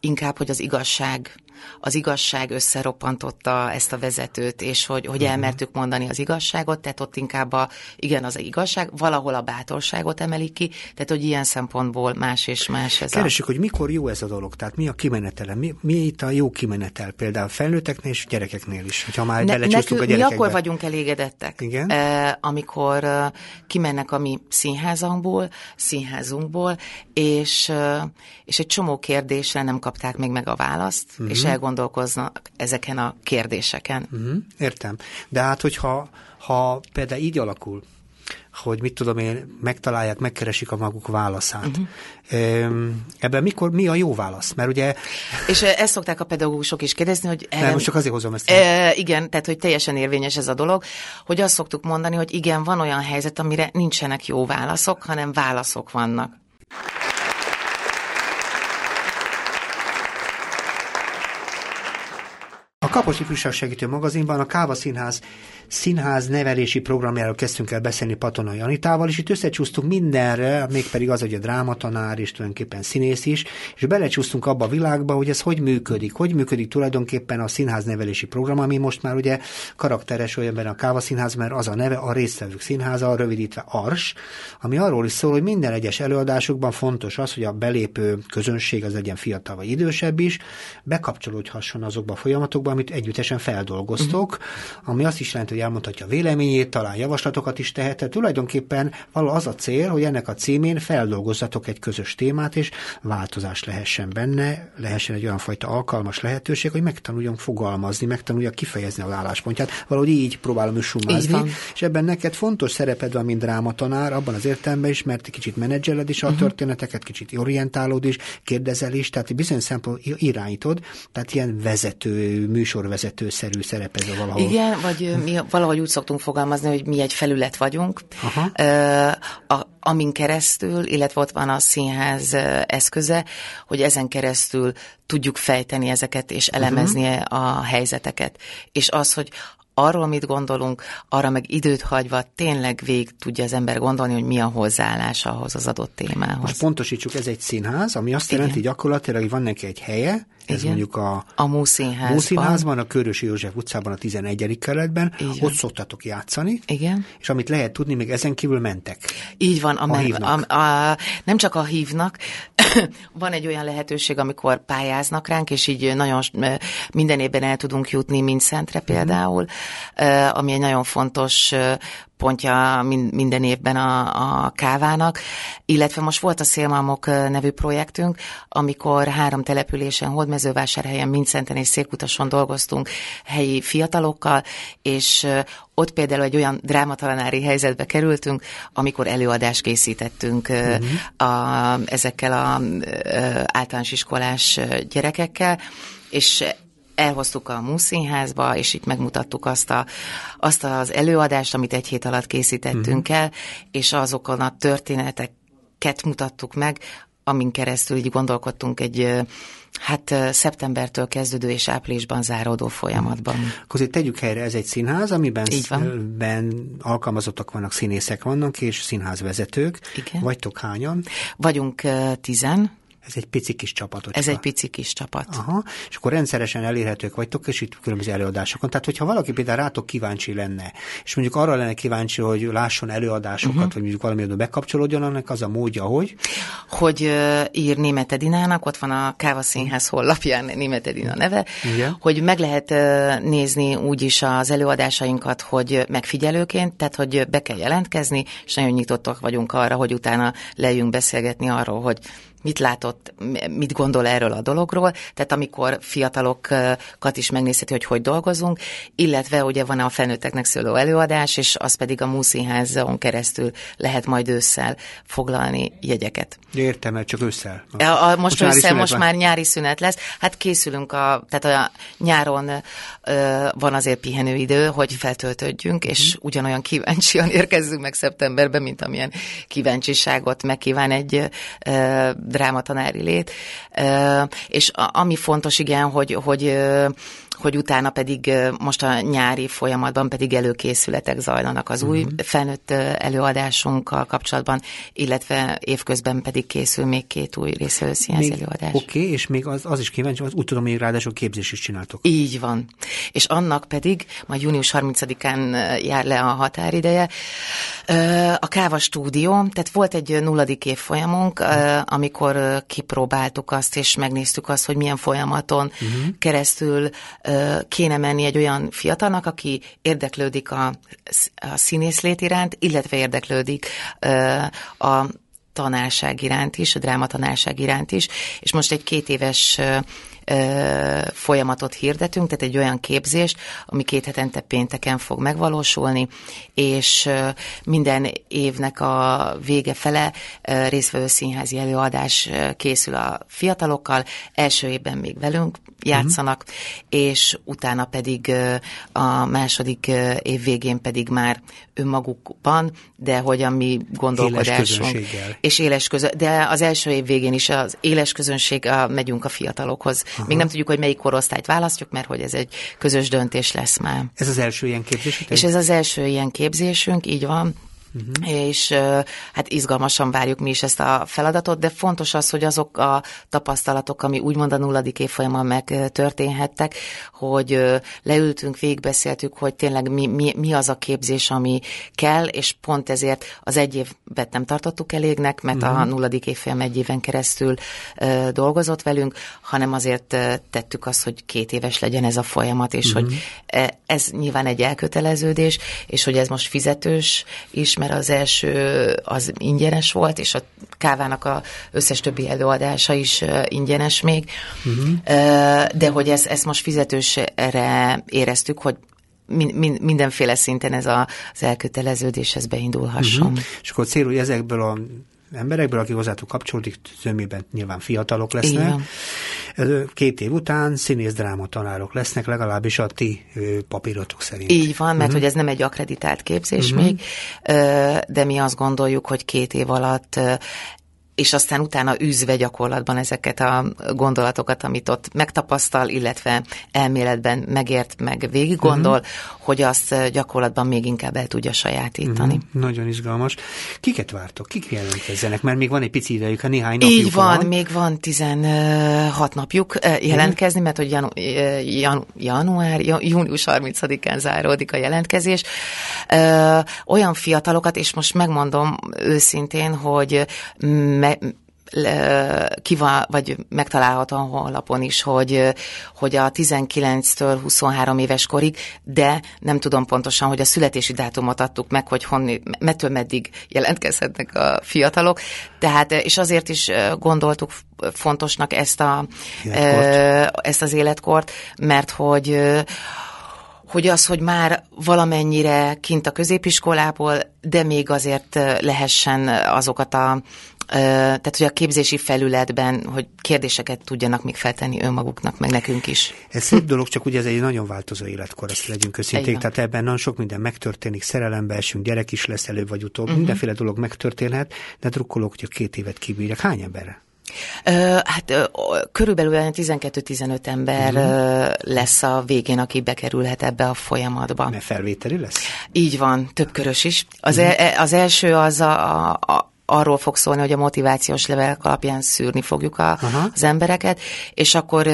inkább, hogy az igazság az igazság összeroppantotta ezt a vezetőt, és hogy, hogy uh-huh. elmertük mondani az igazságot, tehát ott inkább a, igen, az igazság, valahol a bátorságot emelik ki, tehát hogy ilyen szempontból más és más ez Keresjük, a... hogy mikor jó ez a dolog, tehát mi a kimenetele, mi, mi itt a jó kimenetel, például felnőtteknél és gyerekeknél is, hogyha már ne, belecsúsztunk a gyerekekbe. Mi akkor vagyunk elégedettek, igen? Eh, amikor eh, kimennek a mi színházunkból, színházunkból, és, eh, és egy csomó kérdésre nem kapták még meg a választ, uh-huh. és elgondolkoznak ezeken a kérdéseken. Uh-huh, értem. De hát, hogyha ha például így alakul, hogy mit tudom én, megtalálják, megkeresik a maguk válaszát. Uh-huh. Ebben mikor, mi a jó válasz? Mert ugye... És ezt szokták a pedagógusok is kérdezni, hogy... Nem, most csak azért hozom ezt. E, igen, tehát hogy teljesen érvényes ez a dolog, hogy azt szoktuk mondani, hogy igen, van olyan helyzet, amire nincsenek jó válaszok, hanem válaszok vannak. A Kapos Ifjúság magazinban a Káva Színház színház nevelési programjáról kezdtünk el beszélni Patonai Anitával, és itt összecsúsztunk mindenre, mégpedig az, hogy a drámatanár és tulajdonképpen színész is, és belecsúsztunk abba a világba, hogy ez hogy működik, hogy működik tulajdonképpen a színház nevelési program, ami most már ugye karakteres olyan a Káva Színház, mert az a neve a résztvevők színháza, rövidítve ARS, ami arról is szól, hogy minden egyes előadásukban fontos az, hogy a belépő közönség az legyen fiatal vagy idősebb is, bekapcsolódhasson azokba a folyamatokba, amit együttesen feldolgoztok, uh-huh. ami azt is jelenti, hogy elmondhatja véleményét, talán javaslatokat is tehet. Tehát tulajdonképpen való az a cél, hogy ennek a címén feldolgozzatok egy közös témát, és változás lehessen benne, lehessen egy olyan fajta alkalmas lehetőség, hogy megtanuljon fogalmazni, megtanulja kifejezni a álláspontját. Valahogy így próbálom sumázni, és ebben neked fontos szereped van, mint drámatanár, abban az értelemben is, mert kicsit menedzseled is a uh-huh. történeteket, kicsit orientálód is, kérdezel is, tehát bizonyos szempont irányítod, tehát ilyen vezető, műsorvezetőszerű szerepez valahol. Igen, vagy mi valahogy úgy szoktunk fogalmazni, hogy mi egy felület vagyunk, Aha. a, amin keresztül, illetve ott van a színház eszköze, hogy ezen keresztül tudjuk fejteni ezeket és elemezni uh-huh. a helyzeteket. És az, hogy arról mit gondolunk, arra meg időt hagyva tényleg végig tudja az ember gondolni, hogy mi a hozzáállás ahhoz az adott témához. Most pontosítsuk, ez egy színház, ami azt Igen. jelenti gyakorlatilag, hogy van neki egy helye, ez Igen. mondjuk a, a Múszínházban. Múszínházban, a Körösi József utcában, a 11. kerületben, Igen. ott szoktatok játszani, Igen. és amit lehet tudni, még ezen kívül mentek. Így van, a, a, a, a, nem csak a hívnak, *coughs* van egy olyan lehetőség, amikor pályáznak ránk, és így nagyon minden évben el tudunk jutni Mindszentre mhm. például, uh-huh. ami egy nagyon fontos pontja minden évben a, a kávának, illetve most volt a Szélmalmok nevű projektünk, amikor három településen, Hódmezővásárhelyen, Mincenten és Székutason dolgoztunk helyi fiatalokkal, és ott például egy olyan drámatalanári helyzetbe kerültünk, amikor előadást készítettünk uh-huh. a, ezekkel a, a általános iskolás gyerekekkel, és elhoztuk a Múszínházba, és itt megmutattuk azt, a, azt az előadást, amit egy hét alatt készítettünk uh-huh. el, és azokon a történeteket mutattuk meg, amin keresztül így gondolkodtunk egy Hát szeptembertől kezdődő és áprilisban záródó folyamatban. Akkor azért tegyük helyre, ez egy színház, amiben Így van. ben alkalmazottak vannak, színészek vannak, és színházvezetők. Igen. Vagytok hányan? Vagyunk tizen. Ez egy pici kis csapat. Ez egy pici kis csapat. Aha, és akkor rendszeresen elérhetők vagytok, és itt különböző előadásokon. Tehát, hogyha valaki például rátok kíváncsi lenne, és mondjuk arra lenne kíváncsi, hogy lásson előadásokat, uh-huh. vagy mondjuk valami oda bekapcsolódjon, annak az a módja, hogy? Hogy uh, ír Német Edinának, ott van a Káva Színház honlapján Német Edina neve, Igen. hogy meg lehet uh, nézni úgy is az előadásainkat, hogy megfigyelőként, tehát, hogy be kell jelentkezni, és nagyon nyitottak vagyunk arra, hogy utána lejjünk beszélgetni arról, hogy mit látott, mit gondol erről a dologról, tehát amikor fiatalokat is megnézheti, hogy hogy dolgozunk, illetve ugye van a felnőtteknek szóló előadás, és az pedig a Múszínházon keresztül lehet majd ősszel foglalni jegyeket. Értem, mert csak ősszel. A, a, most most, ősszel, most már nyári szünet lesz. Hát készülünk, a, tehát a nyáron ö, van azért pihenőidő, hogy feltöltődjünk, és mm. ugyanolyan kíváncsian *laughs* érkezzünk meg szeptemberben, mint amilyen kíváncsiságot megkíván egy ö, drámatanári lét. És ami fontos, igen, hogy, hogy hogy utána pedig most a nyári folyamatban pedig előkészületek zajlanak az uh-huh. új mhm. felnőtt előadásunkkal kapcsolatban, illetve évközben pedig készül még két új részvevőszínház előadás. Oké, okay, és még az, az is kíváncsi, az úgy tudom, hogy ráadásul képzés is csináltok. Így van. És annak pedig majd június 30-án jár le a határideje. A Káva stúdió, tehát volt egy nulladik évfolyamunk, amikor kipróbáltuk azt, és megnéztük azt, hogy milyen folyamaton uh-huh. keresztül kéne menni egy olyan fiatalnak, aki érdeklődik a, a színészlét iránt, illetve érdeklődik a tanárság iránt is, a drámatanárság iránt is, és most egy két éves folyamatot hirdetünk, tehát egy olyan képzést, ami két hetente pénteken fog megvalósulni, és minden évnek a vége fele részvevő színházi előadás készül a fiatalokkal, első évben még velünk játszanak, uh-huh. és utána pedig a második év végén pedig már önmagukban, de hogy a mi gondolkodásunk. És éles közön, de az első év végén is az éles közönség, a, megyünk a fiatalokhoz. Aha. Még nem tudjuk, hogy melyik korosztályt választjuk, mert hogy ez egy közös döntés lesz már. Ez az első ilyen képzés? És ez az első ilyen képzésünk, így van uh-huh. és hát izgalmasan várjuk mi is ezt a feladatot, de fontos az, hogy azok a tapasztalatok, ami úgymond a nulladik évfolyamon megtörténhettek, hogy leültünk, végigbeszéltük, hogy tényleg mi, mi, mi az a képzés, ami kell, és pont ezért az egy évet nem tartottuk elégnek, mert uh-huh. a nulladik évfolyam egy éven keresztül dolgozott velünk, hanem azért tettük azt, hogy két éves legyen ez a folyamat, és uh-huh. hogy ez nyilván egy elköteleződés, és hogy ez most fizetős is, mert az első az ingyenes volt, és a kávának a összes többi előadása is ingyenes még, uh-huh. de hogy ezt, ezt most fizetősre éreztük, hogy min, mindenféle szinten ez a, az elköteleződés, ez beindulhasson. Uh-huh. És akkor cél, hogy ezekből a emberekből, akik hozzátok kapcsolódik, zömében nyilván fiatalok lesznek. Igen. Két év után színész dráma tanárok lesznek, legalábbis a ti papírotok szerint. Így van, mert uh-huh. hogy ez nem egy akreditált képzés uh-huh. még, de mi azt gondoljuk, hogy két év alatt és aztán utána űzve gyakorlatban ezeket a gondolatokat, amit ott megtapasztal, illetve elméletben megért, meg végig gondol, uh-huh. hogy azt gyakorlatban még inkább el tudja sajátítani. Uh-huh. Nagyon izgalmas. Kiket vártok? Kik jelentkezzenek? Mert még van egy pici idejük, ha néhány napjuk Így van, van, még van 16 napjuk jelentkezni, mert hogy janu, janu, január, június 30-án záródik a jelentkezés. Olyan fiatalokat, és most megmondom őszintén, hogy me, kiva, vagy megtalálható a honlapon is, hogy, hogy a 19-től 23 éves korig, de nem tudom pontosan, hogy a születési dátumot adtuk meg, hogy honni, mettől meddig jelentkezhetnek a fiatalok. Tehát, és azért is gondoltuk fontosnak ezt, a, életkort. ezt az életkort, mert hogy hogy az, hogy már valamennyire kint a középiskolából, de még azért lehessen azokat a tehát, hogy a képzési felületben, hogy kérdéseket tudjanak még feltenni önmaguknak, meg nekünk is. Ez szép dolog, csak ugye ez egy nagyon változó életkor, azt legyünk őszinték. Tehát ebben nagyon sok minden megtörténik, szerelembe esünk, gyerek is lesz előbb vagy utóbb, uh-huh. mindenféle dolog megtörténhet, de drukkolók, hogy a két évet kibírják. Hány emberre? Hát körülbelül 12-15 ember uh-huh. lesz a végén, aki bekerülhet ebbe a folyamatba. Mert felvételi lesz? Így van, több körös is. Az, uh-huh. e, az első az a, a arról fog szólni, hogy a motivációs levelek alapján szűrni fogjuk a, az embereket, és akkor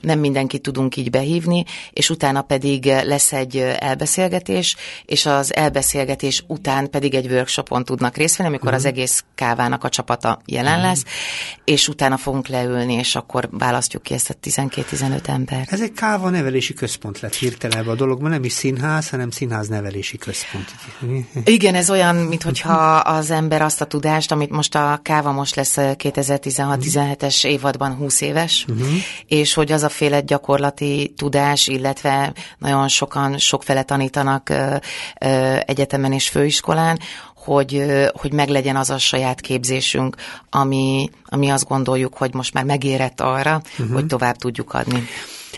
nem mindenkit tudunk így behívni, és utána pedig lesz egy elbeszélgetés, és az elbeszélgetés után pedig egy workshopon tudnak részt venni, amikor uh-huh. az egész kávának a csapata jelen uh-huh. lesz, és utána fogunk leülni, és akkor választjuk ki ezt a 12-15 ember. Ez egy káva nevelési központ lett hirtelen a dologban, nem is színház, hanem színház nevelési központ. Igen, ez olyan, mintha az ember azt a tudást, tudást, amit most a Káva most lesz 2016-17-es évadban 20 éves, uh-huh. és hogy az a féle gyakorlati tudás, illetve nagyon sokan sokfele tanítanak ö, ö, egyetemen és főiskolán, hogy, hogy meglegyen az a saját képzésünk, ami, ami azt gondoljuk, hogy most már megérett arra, uh-huh. hogy tovább tudjuk adni.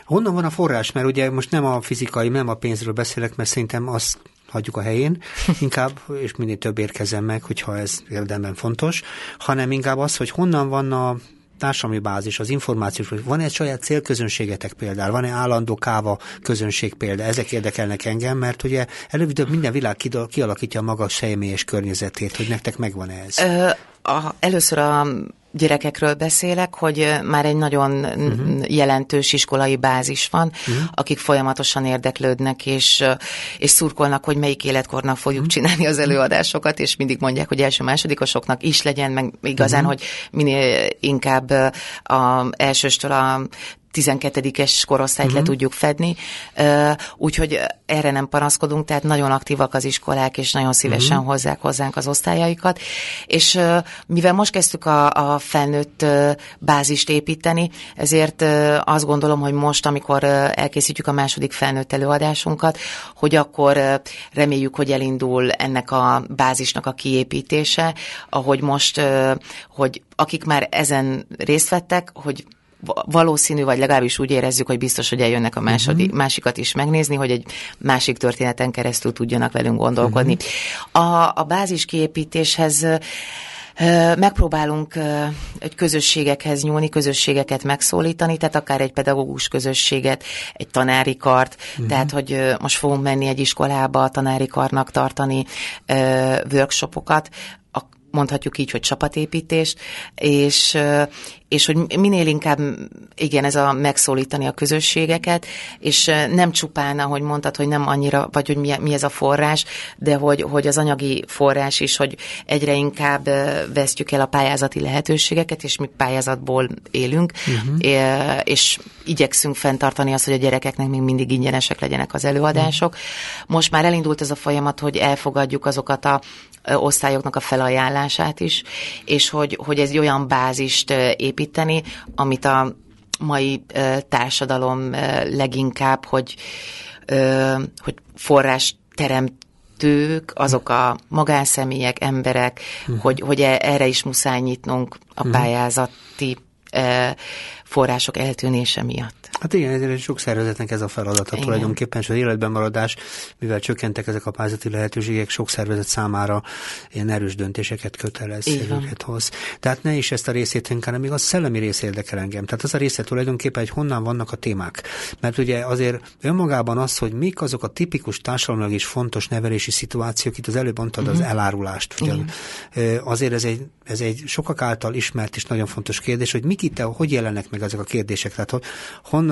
Honnan van a forrás? Mert ugye most nem a fizikai, nem a pénzről beszélek, mert szerintem azt hagyjuk a helyén, *laughs* inkább, és minél több érkezem meg, hogyha ez érdemben fontos, hanem inkább az, hogy honnan van a társadalmi bázis, az információs, van-e egy saját célközönségetek például, van-e állandó káva közönség példa, ezek érdekelnek engem, mert ugye előbb minden világ kialakítja a maga személyes környezetét, hogy nektek megvan ez? Ö, a, először a gyerekekről beszélek, hogy már egy nagyon uh-huh. jelentős iskolai bázis van, uh-huh. akik folyamatosan érdeklődnek, és, és szurkolnak, hogy melyik életkornak fogjuk uh-huh. csinálni az előadásokat, és mindig mondják, hogy első-másodikosoknak is legyen, meg igazán, uh-huh. hogy minél inkább a elsőstől a 12-es korosztályt uh-huh. le mhm. tudjuk fedni, úgyhogy erre nem panaszkodunk, tehát nagyon aktívak az iskolák, és nagyon szívesen uh-huh. hozzák hozzánk az osztályaikat, és mivel most kezdtük a, a felnőtt bázist építeni, ezért azt gondolom, hogy most, amikor elkészítjük a második felnőtt előadásunkat, hogy akkor reméljük, hogy elindul ennek a bázisnak a kiépítése, ahogy most, hogy akik már ezen részt vettek, hogy valószínű, vagy legalábbis úgy érezzük, hogy biztos, hogy eljönnek a második, uh-huh. másikat is megnézni, hogy egy másik történeten keresztül tudjanak velünk gondolkodni. Uh-huh. A, a bázis kiépítéshez Megpróbálunk egy közösségekhez nyúlni, közösségeket megszólítani, tehát akár egy pedagógus közösséget, egy tanári kart, uh-huh. tehát hogy most fogunk menni egy iskolába a tanári karnak tartani workshopokat, mondhatjuk így, hogy csapatépítést, és, és hogy minél inkább, igen, ez a megszólítani a közösségeket, és nem csupán, ahogy mondtad, hogy nem annyira, vagy hogy mi, mi ez a forrás, de hogy, hogy az anyagi forrás is, hogy egyre inkább vesztjük el a pályázati lehetőségeket, és mi pályázatból élünk, uh-huh. és igyekszünk fenntartani azt, hogy a gyerekeknek még mindig ingyenesek legyenek az előadások. Uh-huh. Most már elindult ez a folyamat, hogy elfogadjuk azokat a osztályoknak a felajánlását is, és hogy, hogy ez egy olyan bázist építeni, amit a mai társadalom leginkább, hogy, hogy forrás teremtők, azok a magánszemélyek, emberek, uh-huh. hogy, hogy e, erre is muszáj nyitnunk a mhm. pályázati források eltűnése miatt. Hát igen, ezért sok szervezetnek ez a feladata igen. tulajdonképpen, és az életben maradás, mivel csökkentek ezek a pályázati lehetőségek, sok szervezet számára ilyen erős döntéseket kötelez, őket hoz. Tehát ne is ezt a részét hanem még a szellemi rész érdekel engem. Tehát az a része tulajdonképpen, hogy honnan vannak a témák. Mert ugye azért önmagában az, hogy mik azok a tipikus társadalmilag is fontos nevelési szituációk, itt az előbb mondtad uh-huh. az mhm. elárulást. Ugyan. Azért ez egy, ez egy sokak által ismert és nagyon fontos kérdés, hogy mik itt, hogy jelennek meg ezek a kérdések. Tehát hogy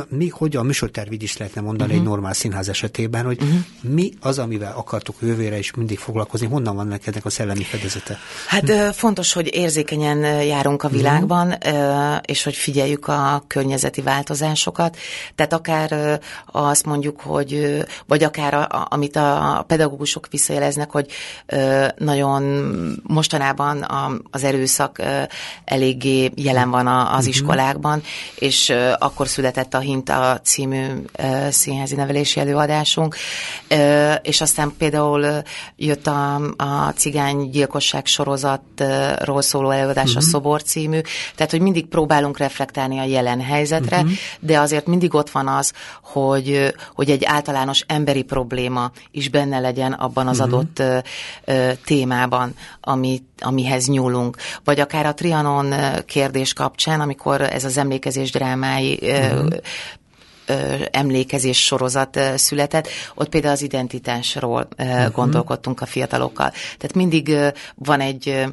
mi, hogy a műsortervid is lehetne mondani uh-huh. egy normál színház esetében, hogy uh-huh. mi az, amivel akartuk jövőre is mindig foglalkozni, honnan van neked a szellemi fedezete? Hát uh-huh. fontos, hogy érzékenyen járunk a világban, uh-huh. és hogy figyeljük a környezeti változásokat. Tehát akár azt mondjuk, hogy, vagy akár a, amit a pedagógusok visszajeleznek, hogy nagyon mostanában az erőszak eléggé jelen van az uh-huh. iskolákban, és akkor született a Hinta című színházi nevelési előadásunk, és aztán például jött a, a cigány gyilkosság sorozatról szóló előadás, uh-huh. a mhm. Szobor című, tehát, hogy mindig próbálunk reflektálni a jelen helyzetre, uh-huh. de azért mindig ott van az, hogy, hogy egy általános emberi probléma is benne legyen abban az uh-huh. adott témában, amit amihez nyúlunk, vagy akár a Trianon kérdés kapcsán, amikor ez az emlékezés drámái uh-huh emlékezés sorozat született, ott például az identitásról uh-huh. gondolkodtunk a fiatalokkal. Tehát mindig van egy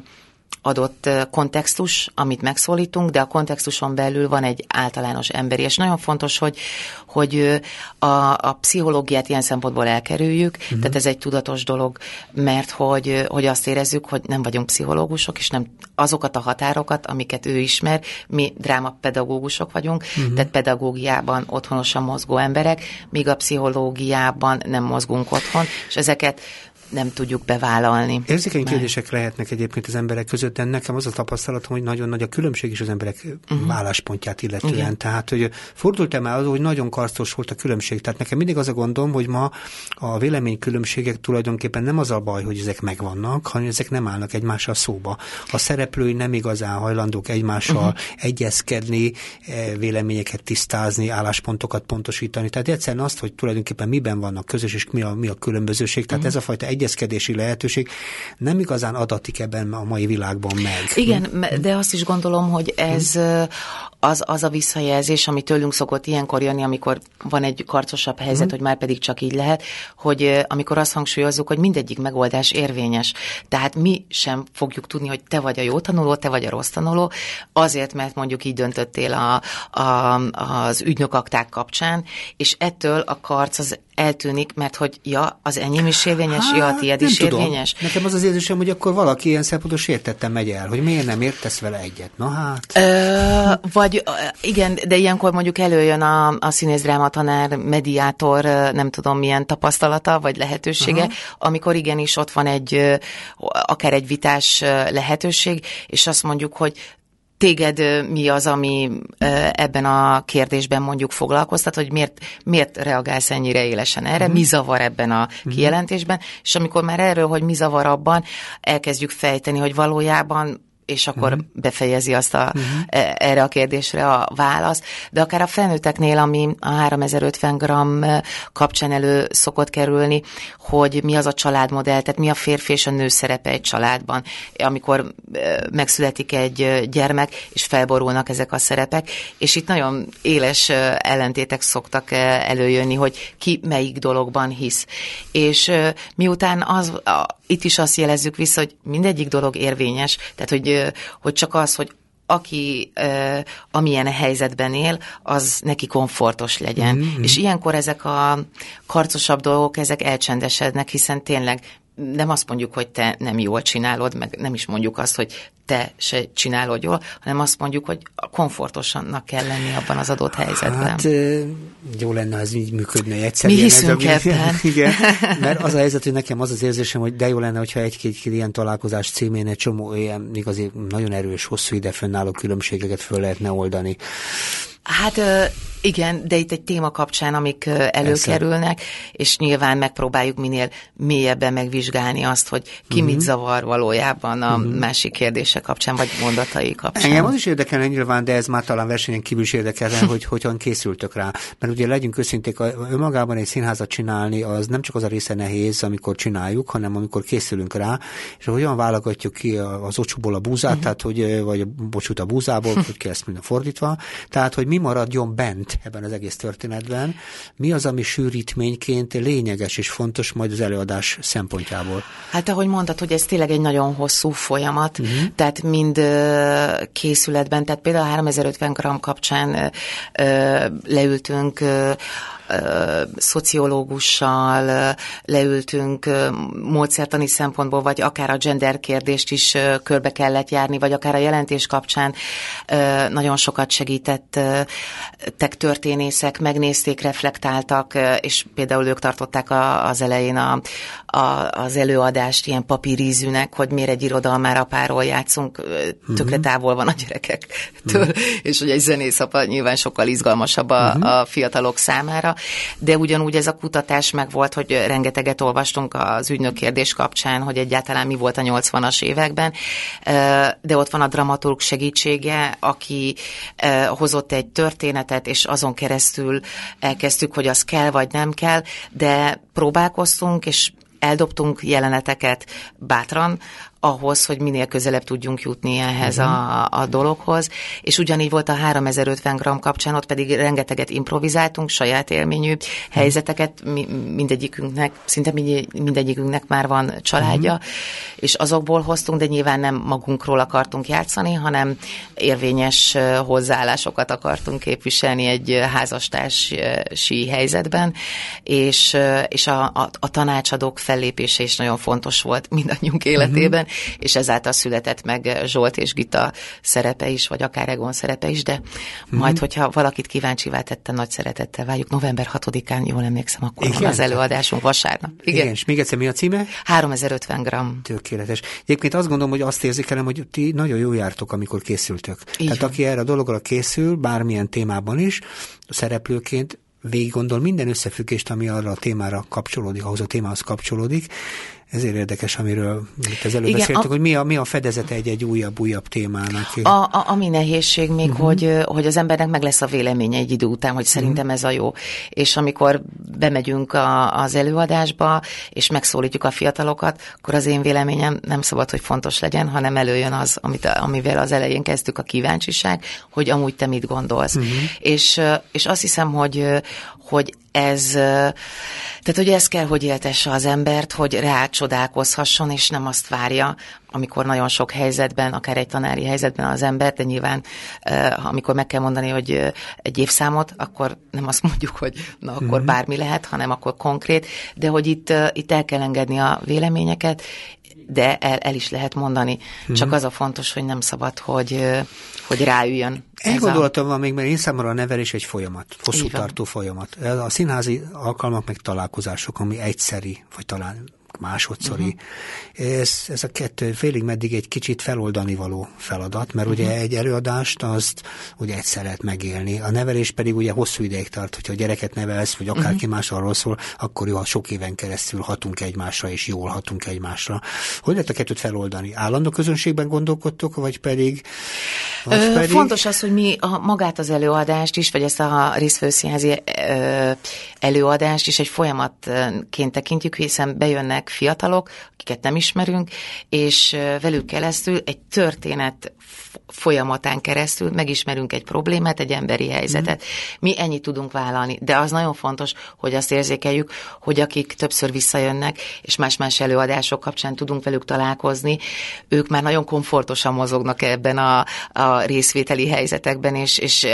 adott kontextus, amit megszólítunk, de a kontextuson belül van egy általános emberi, és nagyon fontos, hogy, hogy a, a pszichológiát ilyen szempontból elkerüljük, uh-huh. tehát ez egy tudatos dolog, mert hogy, hogy azt érezzük, hogy nem vagyunk pszichológusok, és nem azokat a határokat, amiket ő ismer, mi drámapedagógusok vagyunk, uh-huh. tehát pedagógiában otthonosan mozgó emberek, míg a pszichológiában nem mozgunk otthon, és ezeket nem tudjuk bevállalni. Érzékeny mert... kérdések lehetnek egyébként az emberek között, de nekem az a tapasztalatom, hogy nagyon nagy a különbség is az emberek uh-huh. válláspontját illetően. Igen. Tehát, hogy fordult-e már az, hogy nagyon karsztos volt a különbség. Tehát nekem mindig az a gondom, hogy ma a véleménykülönbségek tulajdonképpen nem az a baj, hogy ezek megvannak, hanem ezek nem állnak egymással szóba. A szereplői nem igazán hajlandók egymással uh-huh. egyezkedni, eh, véleményeket tisztázni, álláspontokat pontosítani. Tehát egyszerűen azt, hogy tulajdonképpen miben vannak közös, és mi a, mi a különbözőség. Tehát uh-huh. ez a fajta egyezkedési lehetőség nem igazán adatik ebben a mai világban meg. Igen, de azt is gondolom, hogy ez az, az a visszajelzés, ami tőlünk szokott ilyenkor jönni, amikor van egy karcosabb helyzet, mm. hogy már pedig csak így lehet, hogy amikor azt hangsúlyozzuk, hogy mindegyik megoldás érvényes. Tehát mi sem fogjuk tudni, hogy te vagy a jó tanuló, te vagy a rossz tanuló, azért, mert mondjuk így döntöttél a, a, az ügynökakták kapcsán, és ettől a karc az eltűnik, mert hogy ja, az enyém is érvényes, Há, ja, a tiéd is tudom. érvényes. Nekem az az érzésem, hogy akkor valaki ilyen szempontból sértettem megy el, hogy miért nem értesz vele egyet. Na hát. Ö, vagy igen, de ilyenkor mondjuk előjön a, a színészdráma tanár, mediátor, nem tudom milyen tapasztalata vagy lehetősége, Aha. amikor igenis ott van egy akár egy vitás lehetőség, és azt mondjuk, hogy téged mi az, ami ebben a kérdésben mondjuk foglalkoztat, hogy miért, miért reagálsz ennyire élesen erre, uh-huh. mi zavar ebben a uh-huh. kijelentésben, és amikor már erről, hogy mi zavar abban, elkezdjük fejteni, hogy valójában és akkor uh-huh. befejezi azt a, uh-huh. erre a kérdésre a válasz. De akár a felnőtteknél, ami a 3050 g kapcsán elő szokott kerülni, hogy mi az a családmodell, tehát mi a férfi és a nő szerepe egy családban, amikor megszületik egy gyermek, és felborulnak ezek a szerepek, és itt nagyon éles ellentétek szoktak előjönni, hogy ki melyik dologban hisz. És miután az, itt is azt jelezzük vissza, hogy mindegyik dolog érvényes, tehát hogy, hogy csak az, hogy aki uh, amilyen helyzetben él, az neki komfortos legyen. Mm-hmm. És ilyenkor ezek a karcosabb dolgok, ezek elcsendesednek, hiszen tényleg nem azt mondjuk, hogy te nem jól csinálod, meg nem is mondjuk azt, hogy te se csinálod jól, hanem azt mondjuk, hogy komfortosannak kell lenni abban az adott helyzetben. Hát jó lenne, ha ez így működne egyszerűen. Mi hiszünk ebben. *laughs* Igen, mert az a helyzet, hogy nekem az az érzésem, hogy de jó lenne, hogyha egy-két ilyen találkozás címén egy csomó ilyen igazi nagyon erős, hosszú ide fönnálló különbségeket föl lehetne oldani. Hát igen, de itt egy téma kapcsán, amik előkerülnek, és nyilván megpróbáljuk minél mélyebben megvizsgálni azt, hogy ki uh-huh. mit zavar valójában a uh-huh. másik kérdése kapcsán, vagy mondatai kapcsán. Engem az is érdekel nyilván, de ez már talán versenyen kívül is érdekel, *laughs* hogy hogyan készültök rá. Mert ugye legyünk őszinték, önmagában egy színházat csinálni, az nem csak az a része nehéz, amikor csináljuk, hanem amikor készülünk rá, és hogyan válogatjuk ki az ocsúból a búzát, uh-huh. tehát hogy, vagy a bocsút a búzából, *laughs* hogy kell ezt minden fordítva, tehát hogy mi maradjon bent ebben az egész történetben. Mi az, ami sűrítményként lényeges és fontos majd az előadás szempontjából? Hát ahogy mondtad, hogy ez tényleg egy nagyon hosszú folyamat, uh-huh. tehát mind készületben, tehát például a 3050 gram kapcsán leültünk szociológussal leültünk módszertani szempontból, vagy akár a gender kérdést is körbe kellett járni, vagy akár a jelentés kapcsán nagyon sokat segítettek történészek, megnézték, reflektáltak, és például ők tartották az elején a, a, az előadást ilyen papírízűnek, hogy miért egy irodalmára páról játszunk, tökre mhm. távol van a gyerekektől, uh-huh. és hogy egy zenészapa nyilván sokkal izgalmasabb a, uh-huh. a fiatalok számára, de ugyanúgy ez a kutatás meg volt, hogy rengeteget olvastunk az ügynök kérdés kapcsán, hogy egyáltalán mi volt a 80-as években, de ott van a dramaturg segítsége, aki hozott egy történetet, és azon keresztül elkezdtük, hogy az kell vagy nem kell, de próbálkoztunk, és eldobtunk jeleneteket bátran, ahhoz, hogy minél közelebb tudjunk jutni ehhez uh-huh. a, a dologhoz, és ugyanígy volt a 3050 gram kapcsán, ott pedig rengeteget improvizáltunk, saját élményű uh-huh. helyzeteket, mi, mindegyikünknek, szinte mindegyikünknek már van családja, uh-huh. és azokból hoztunk, de nyilván nem magunkról akartunk játszani, hanem érvényes hozzáállásokat akartunk képviselni egy házastársi helyzetben, és, és a, a, a tanácsadók fellépése is nagyon fontos volt mindannyiunk életében, uh-huh. És ezáltal született meg Zsolt és Gita szerepe is, vagy akár Egon szerepe is, de uh-huh. majd, hogyha valakit kíváncsivá tette, nagy szeretettel várjuk. November 6-án, jól emlékszem, akkor Igen? van az előadásunk vasárnap. Igen. Igen, és még egyszer mi a címe? 3050 gram. Tökéletes. Egyébként azt gondolom, hogy azt érzékelem, hogy ti nagyon jó jártok, amikor készültök. Így Tehát aki erre a dologra készül, bármilyen témában is, szereplőként végig gondol minden összefüggést, ami arra a témára kapcsolódik, ahhoz a témához kapcsolódik, ezért érdekes, amiről itt az Igen, beszéltük, a, hogy mi a, mi a fedezete egy-egy újabb-újabb témának. A, a, ami nehézség még, uh-huh. hogy, hogy az embernek meg lesz a véleménye egy idő után, hogy szerintem uh-huh. ez a jó. És amikor bemegyünk a, az előadásba, és megszólítjuk a fiatalokat, akkor az én véleményem nem szabad, hogy fontos legyen, hanem előjön az, amit, amivel az elején kezdtük a kíváncsiság, hogy amúgy te mit gondolsz. Uh-huh. És, és azt hiszem, hogy, hogy ez, tehát hogy ez kell, hogy éltesse az embert, hogy rácsodálkozhasson, és nem azt várja, amikor nagyon sok helyzetben, akár egy tanári helyzetben az ember, de nyilván amikor meg kell mondani, hogy egy évszámot, akkor nem azt mondjuk, hogy na akkor uh-huh. bármi lehet, hanem akkor konkrét, de hogy itt, itt el kell engedni a véleményeket, de el, el is lehet mondani. Uh-huh. Csak az a fontos, hogy nem szabad, hogy, hogy ráüljön egy gondolatom a... van még, mert én számomra a nevelés egy folyamat, hosszú tartó folyamat. A színházi alkalmak meg találkozások, ami egyszeri, vagy talán másodszori. Uh-huh. Ez, ez a kettő félig meddig egy kicsit feloldani való feladat, mert uh-huh. ugye mhm. egy előadást azt ugye egyszer lehet megélni. A nevelés pedig ugye hosszú ideig tart, hogyha a gyereket nevelsz, vagy akárki uh-huh. más arról szól, akkor jó, sok éven keresztül hatunk egymásra, és jól hatunk egymásra. Hogy lehet a kettőt feloldani? Állandó közönségben gondolkodtok, vagy pedig, vagy Ö, pedig... Fontos az, hogy mi a, magát az előadást is, vagy ezt a részfőszínházi előadást is egy folyamatként tekintjük, hiszen bejönnek jönnek fiatalok, akiket nem ismerünk, és velük keresztül egy történet folyamatán keresztül megismerünk egy problémát, egy emberi helyzetet. Mm. Mi ennyit tudunk vállalni, de az nagyon fontos, hogy azt érzékeljük, hogy akik többször visszajönnek, és más-más előadások kapcsán tudunk velük találkozni, ők már nagyon komfortosan mozognak ebben a, a részvételi helyzetekben, és, és,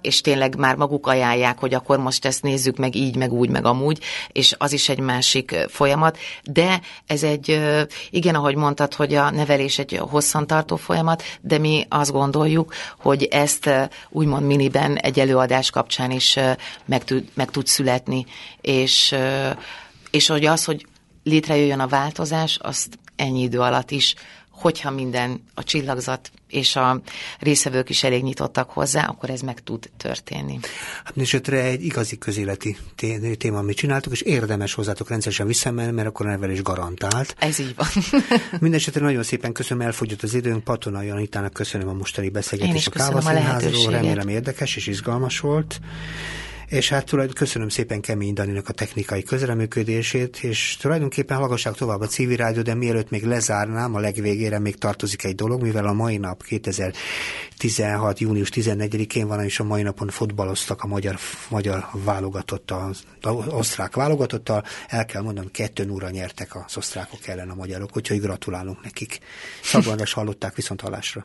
és tényleg már maguk ajánlják, hogy akkor most ezt nézzük meg így, meg úgy, meg amúgy, és az is egy másik folyamat, de ez egy, igen, ahogy mondtad, hogy a nevelés egy hosszantartó folyamat, de mi azt gondoljuk, hogy ezt úgymond miniben egy előadás kapcsán is meg tud, meg tud születni, és, és hogy az, hogy létrejöjjön a változás, azt ennyi idő alatt is hogyha minden a csillagzat és a részevők is elég nyitottak hozzá, akkor ez meg tud történni. Hát esetre egy igazi közéleti téma, amit csináltuk, és érdemes hozzátok rendszeresen visszamenni, mert akkor a nevelés garantált. Ez így van. *laughs* Mindenesetre nagyon szépen köszönöm, elfogyott az időnk. Patona Janitának köszönöm a mostani beszélgetést a Kávaszínházról. Remélem érdekes és izgalmas volt. És hát tulajdonképpen köszönöm szépen Kemény Daninak a technikai közreműködését, és tulajdonképpen hallgassák tovább a civil rádió, de mielőtt még lezárnám, a legvégére még tartozik egy dolog, mivel a mai nap 2016. június 14-én van, és a mai napon fotbaloztak a magyar, magyar válogatott, az osztrák válogatottal. El kell mondanom, kettő óra nyertek az osztrákok ellen a magyarok, úgyhogy gratulálunk nekik. Szabadras hallották viszont hallásra.